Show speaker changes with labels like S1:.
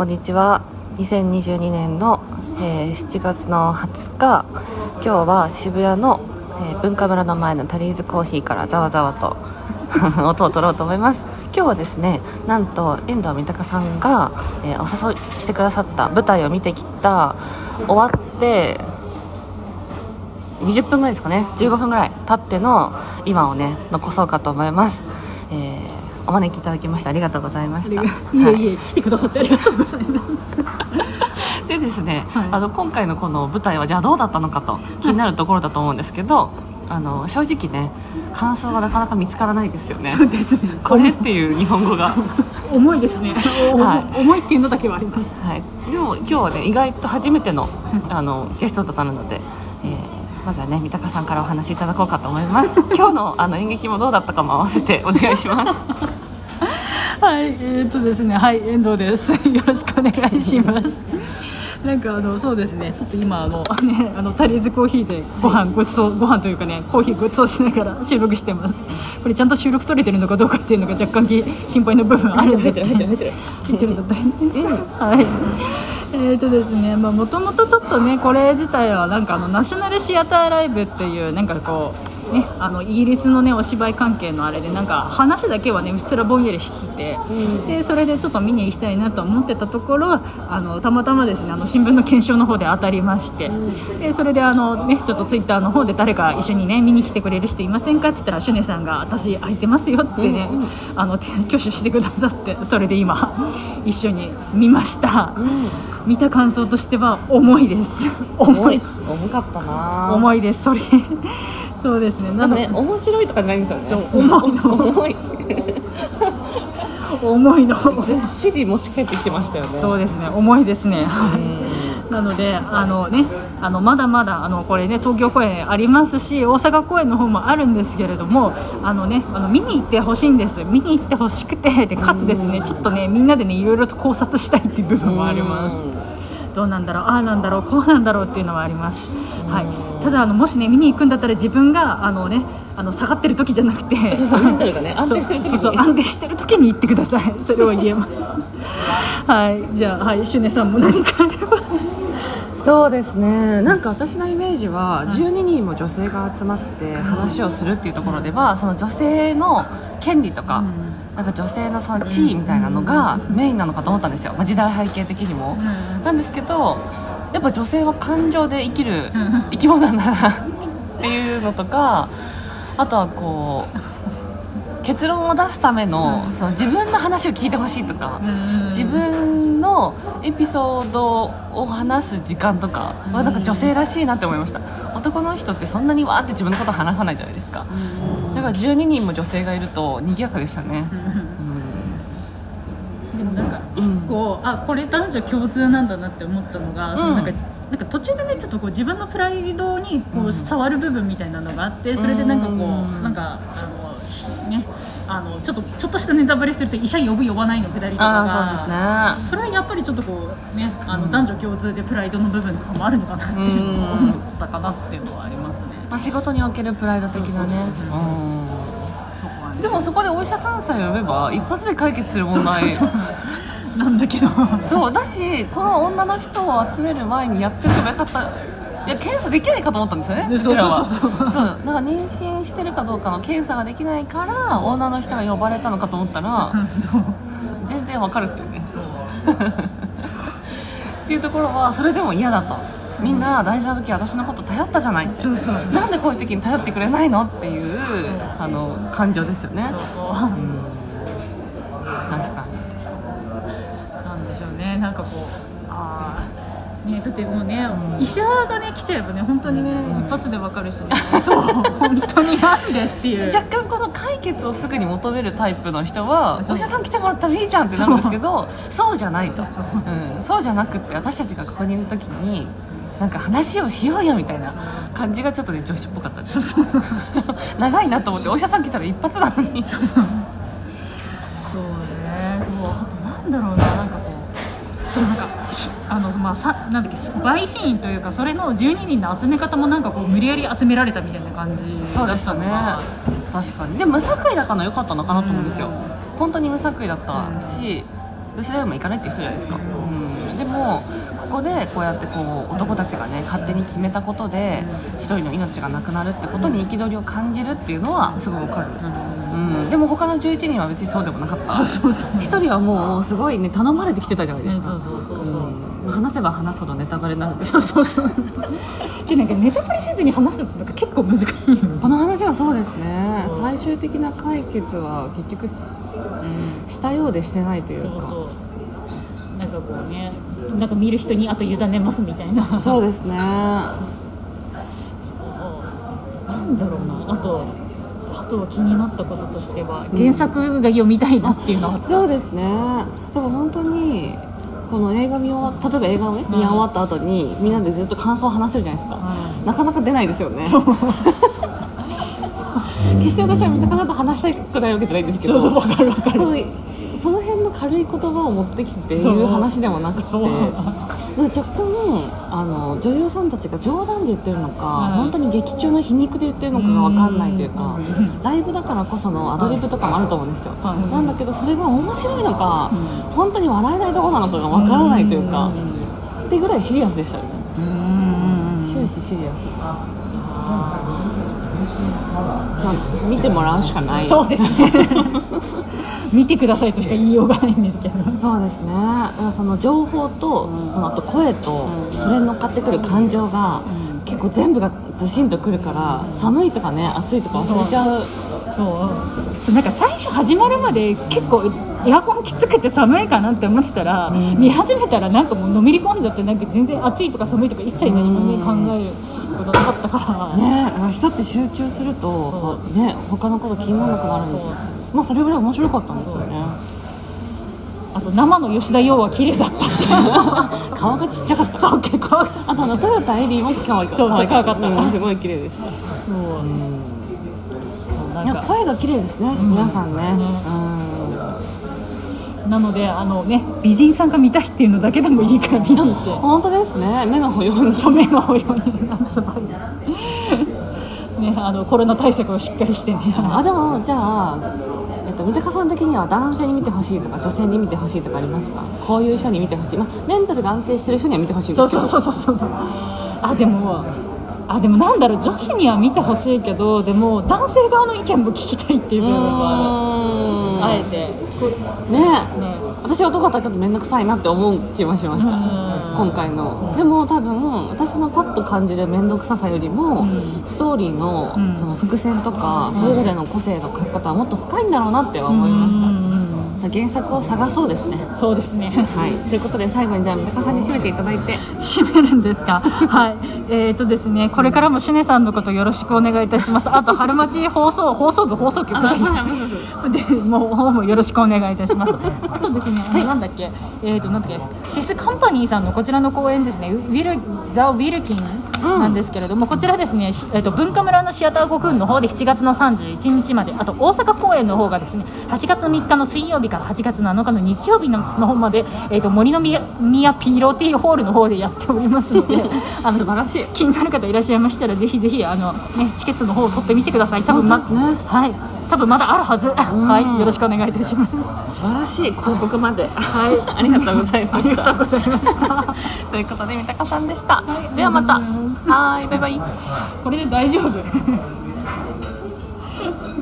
S1: こんにちは。2022年の、えー7月の20日今日は渋谷の、えー文化村の前のタリーズコーヒーからざわざわと 音を取ろうと思います。今日はですねなんと遠藤三鷹さんが、えーお誘いしてくださった舞台を見てきた終わって20分ぐらいですかね。15分ぐらい経っての今をね残そうかと思います、えーお招きいただきましてありがとうございました。
S2: いえいえ来てくださってありがとうございます。
S1: でですね、
S2: はい。
S1: あの今回のこの舞台はじゃあどうだったのかと気になるところだと思うんですけど、あの正直ね感想がなかなか見つからないですよね。
S2: そうですね。
S1: これっていう日本語が、
S2: 重いですね、お
S1: はい。
S2: 重いっていうのだけはあります。
S1: はい、でも今日はね意外と初めてのあのゲストとなるので、えーまずはね三鷹さんからお話しいただこうかと思います。今日のあの演劇もどうだったかも合わせてお願いします。
S2: はいえー、っとですねはい遠藤です。よろしくお願いします。なんかあのそうですねちょっと今あのねあのタリーズコーヒーでご飯ごちそうご飯というかねコーヒーごちそうしながら収録してます。これちゃんと収録取れてるのかどうかっていうのが若干き心配な部分あるんですけど入ってる入っはいえーとですねまあもともとちょっとねこれ自体はなんかあのナショナルシアターライブっていうなんかこうねあのイギリスのねお芝居関係のあれでなんか話だけはねうっすらぼんやり知ってて、でそれでちょっと見に行きたいなと思ってたところあのたまたまですねあの新聞の検証の方で当たりまして、でそれであのねちょっとツイッターの方で誰か一緒にね見に来てくれる人いませんかって言ったらシュネさんが私空いてますよってね、あの手挙手してくださってそれで今一緒に見ました、見た感想としては重いです。重い。
S1: 重かったな。
S2: 重いですそれそうですね。
S1: なんかね面白いとかじゃないんですよね。
S2: そう重いの。
S1: 重い。
S2: 重いの。
S1: ずっしり持ち帰ってきてましたよね。
S2: そうですね。重いですね。はい。なのであのねあのまだまだあのこれね東京公演ありますし大阪公演の方もあるんですけれどもあのねあの見に行ってほしいんです。見に行ってほしくてでかつですねちょっとねみんなでねいろいろと考察したいっていう部分もあります。どうなんだろうああなんだろうこうなんだろうっていうのはあります、はい、ただあのもしね見に行くんだったら自分があのねあの下がってる時じゃなくて
S1: そうそうメンタルがね安定してる時に
S2: そうそう安定してる時に言ってくださいそれを言えますはいじゃあはいシュネさんも何かあれば
S1: そうですねなんか私のイメージは12人も女性が集まって話をするっていうところではその女性の権利とか,、なんか女性のその地位みたいなのがメインなのかと思ったんですよ、まあ、時代背景的にも、
S2: うん。
S1: なんですけどやっぱ女性は感情で生きる生き物なんだなっていうのとかあとはこう結論を出すためのその自分の話を聞いてほしいとか、自分のエピソードを話す時間とかはなんか女性らしいなって思いました。男の人ってそんなにわーって自分のこと話さないじゃないですか。だから12人も女性がいると賑やかでしたね。
S2: でもなんか
S1: うん。
S2: 一個、あこれ男女共通なんだなって思ったのが、そのなんかなんか途中でねちょっとこう自分のプライドにこう触る部分みたいなのがあってそれでなんかこう、
S1: うん。
S2: なんかあのねあのちょっとちょっとしたネタバレすると医者呼ぶ呼ばないのくだりとかが
S1: ああそうですね。
S2: それはやっぱりちょっとこうねあの、
S1: うん。
S2: 男女共通でプライドの部分とかもあるのかなっていうのを思ったかなっていうのはありますね。
S1: まあ、仕事におけるプライド的なね。でもそこでお医者さんさえ呼べば一発で解決する問題
S2: そうそうそう。なんだけど。
S1: そうだしこの女の人を集める前にやっておけばよかった。いや検査できないかと思ったんですよね
S2: そうそうそうそう。
S1: そう。なんか妊娠してるかどうかの検査ができないから女の人が呼ばれたのかと思ったら 全然わかるっていうね。っていうところはそれでも嫌だと。みんな大事な時私のこと頼ったじゃない。
S2: そうそう。そう
S1: なんでこういう時に頼ってくれないのっていうあの感情ですよね。
S2: そうそう。
S1: うん。確か
S2: なんでしょうね。なんかこうああねだってもうね、
S1: うん。
S2: 医者がね来ちゃえばね本当にね、一発でわかるし、ね、そう本当になんでっていう。
S1: に 若干この解決をすぐに求めるタイプの人はお医者さん来てもらったらいいじゃんってなるんですけどそう。じゃないと。
S2: そう。
S1: うん、そうじゃなくって私たちがここにいる時になんか話をしようよみたいな感じがちょっとね女子っぽかった。です 長いなと思ってお医者さん来たら一発なのに。
S2: そうね。そう。あとなんだろうなあのまあさなんだっけ陪審員というかそれの12人の集め方もなんかこう無理やり集められたみたいな感じ
S1: そうでしたね。確かに。でも無作為だったのは良かったのかなと思うんですよ、本当に無作為だったし、吉田屋も行かないって言ってたじゃないですか、うん、でもここでこうやってこう男たちがね勝手に決めたことで一人の命がなくなるってことに憤りを感じるっていうのはすごいわかる、うん、でも他の11人は別にそうでもなかった。
S2: そうそうそう。
S1: 一人はもうすごいね頼まれてきてたじゃないですか、
S2: そうそうそうそう、
S1: うん。話せば話すほどネタバレになる。
S2: そうそうそう。でなんかネタバレせずに話すのが結構難しい
S1: この話はそう。ですね最終的な解決は結局ししたようでしてないというか。
S2: そうそう。なんかこうねなんか見る人にあと委ねますみたいな。
S1: そうですね。
S2: なんだろうな。あとあと気になったこととしては原作が読みたいなっていうのは
S1: そうですね。だから本当にこの映画見終わ例えば映画をね見終わった後にみんなでずっと感想を話せるじゃないですか、
S2: う
S1: なかなか出ないですよね。決して私は三鷹さんと話したくないわけじゃないんですけど。
S2: そうそうわかるわかる
S1: 軽い言葉を持ってきていう話でもなくて。若干あの女優さんたちが冗談で言ってるのか、
S2: うん
S1: 本当に劇中の皮肉で言ってるのかが分かんないというか、
S2: うん。
S1: ライブだからこそのアドリブとかもあると思うんですよ、
S2: うん
S1: なんだけどそれが面白いのか、
S2: うん。
S1: 本当に笑えないところなのかが分からないというか、ってぐらいシリアスでしたよね、終始シリアスまあ見てもらうしかない。
S2: そうですね。見てくださいとしか言いようがないんですけど。
S1: そうですね。その情報と、そのあと声と、それに乗っかってくる感情が、結構全部がずしんとくるから寒いとかね暑いとか忘れちゃう。
S2: そう。そう。なんか最初始まるまで結構エアコンきつくて寒いかなって思ってたら、見始めたらなんかもうのめり込んじゃってなんか全然暑いとか寒いとか一切何もね考えることなかったから、
S1: ね人って集中するとね他のこと気にならなくなるんですよ。まあそれぐらい面白かったんですよね。
S2: あと生の吉田洋は綺麗だったって。い う
S1: 顔がちっちゃかった。
S2: そう結構
S1: あとあのトヨタエリーも可愛かった。
S2: そうそう可愛かった。
S1: うん。すごい綺麗でした
S2: なんか。
S1: いや声が綺麗ですね、
S2: ん。
S1: 皆さんね、
S2: ね。
S1: うん
S2: なのであのね美人さんが見たいっていうのだけでもいいから見に行って。
S1: 本当ですね。目の保養に
S2: 染めの保養に夏場にねあのコロナ対策をしっかりしてね。
S1: あでもじゃあ、えっと、三鷹さん的には男性に見てほしいとか女性に見てほしいとかありますか？こういう人に見てほしい、まあ、メンタルが安定してる人には見てほしいんですけど。
S2: そうそうそうそうそう。あでもあでもなんだろう女子には見てほしいけどでも男性側の意見も聞きたいっていう部分はある。あえて。
S1: ね
S2: ね。
S1: 私男だったらちょっと面倒くさいなって思う気もしました。
S2: うん。
S1: 今回の。でも多分私のパッと感じる面倒くささよりも、
S2: ん。
S1: ストーリーの,、
S2: うん。
S1: その伏線とか、それぞれの個性の書き方はもっと深いんだろうなっては思いました、
S2: うん
S1: 原作を探そうですね。
S2: そうですね。
S1: はい。ということで最後にじゃあ三鷹さんに締めていただいて。
S2: 閉めるんですか？はい。えー、とですねこれからもシネさんのことよろしくお願いいたします。あと春町放送放送部放送局。でもうもうよろしくお願いいたします。あとですね、あのなんだっけ？えー、となんだっけ？シスカンパニーさんのこちらの公演ですね。ウィルザ・ウィルキンなんですけれども、こちらですね、しえー、と文化村のシアターコクーンの方で7月の31日まであと大阪公演の方がですね8月3日の水曜日から8月7日の日曜日のの方まで、えー、と森の宮宮ピーローティーホールの方でやっておりますので あの
S1: 素晴らしい。
S2: 気になる方いらっしゃいましたらぜひぜひあの、ね、チケットの方を取ってみてください。多分
S1: ね。
S2: はい多分まだあるはず。はい。よろしくお願いいたします。
S1: 素晴らしい広告まで。
S2: はい。
S1: ありがとうございま
S2: ありが
S1: した
S2: とうございました。
S1: ということで三鷹さんでした、
S2: い
S1: ではまた。はい。バイバイ。
S2: これで大丈夫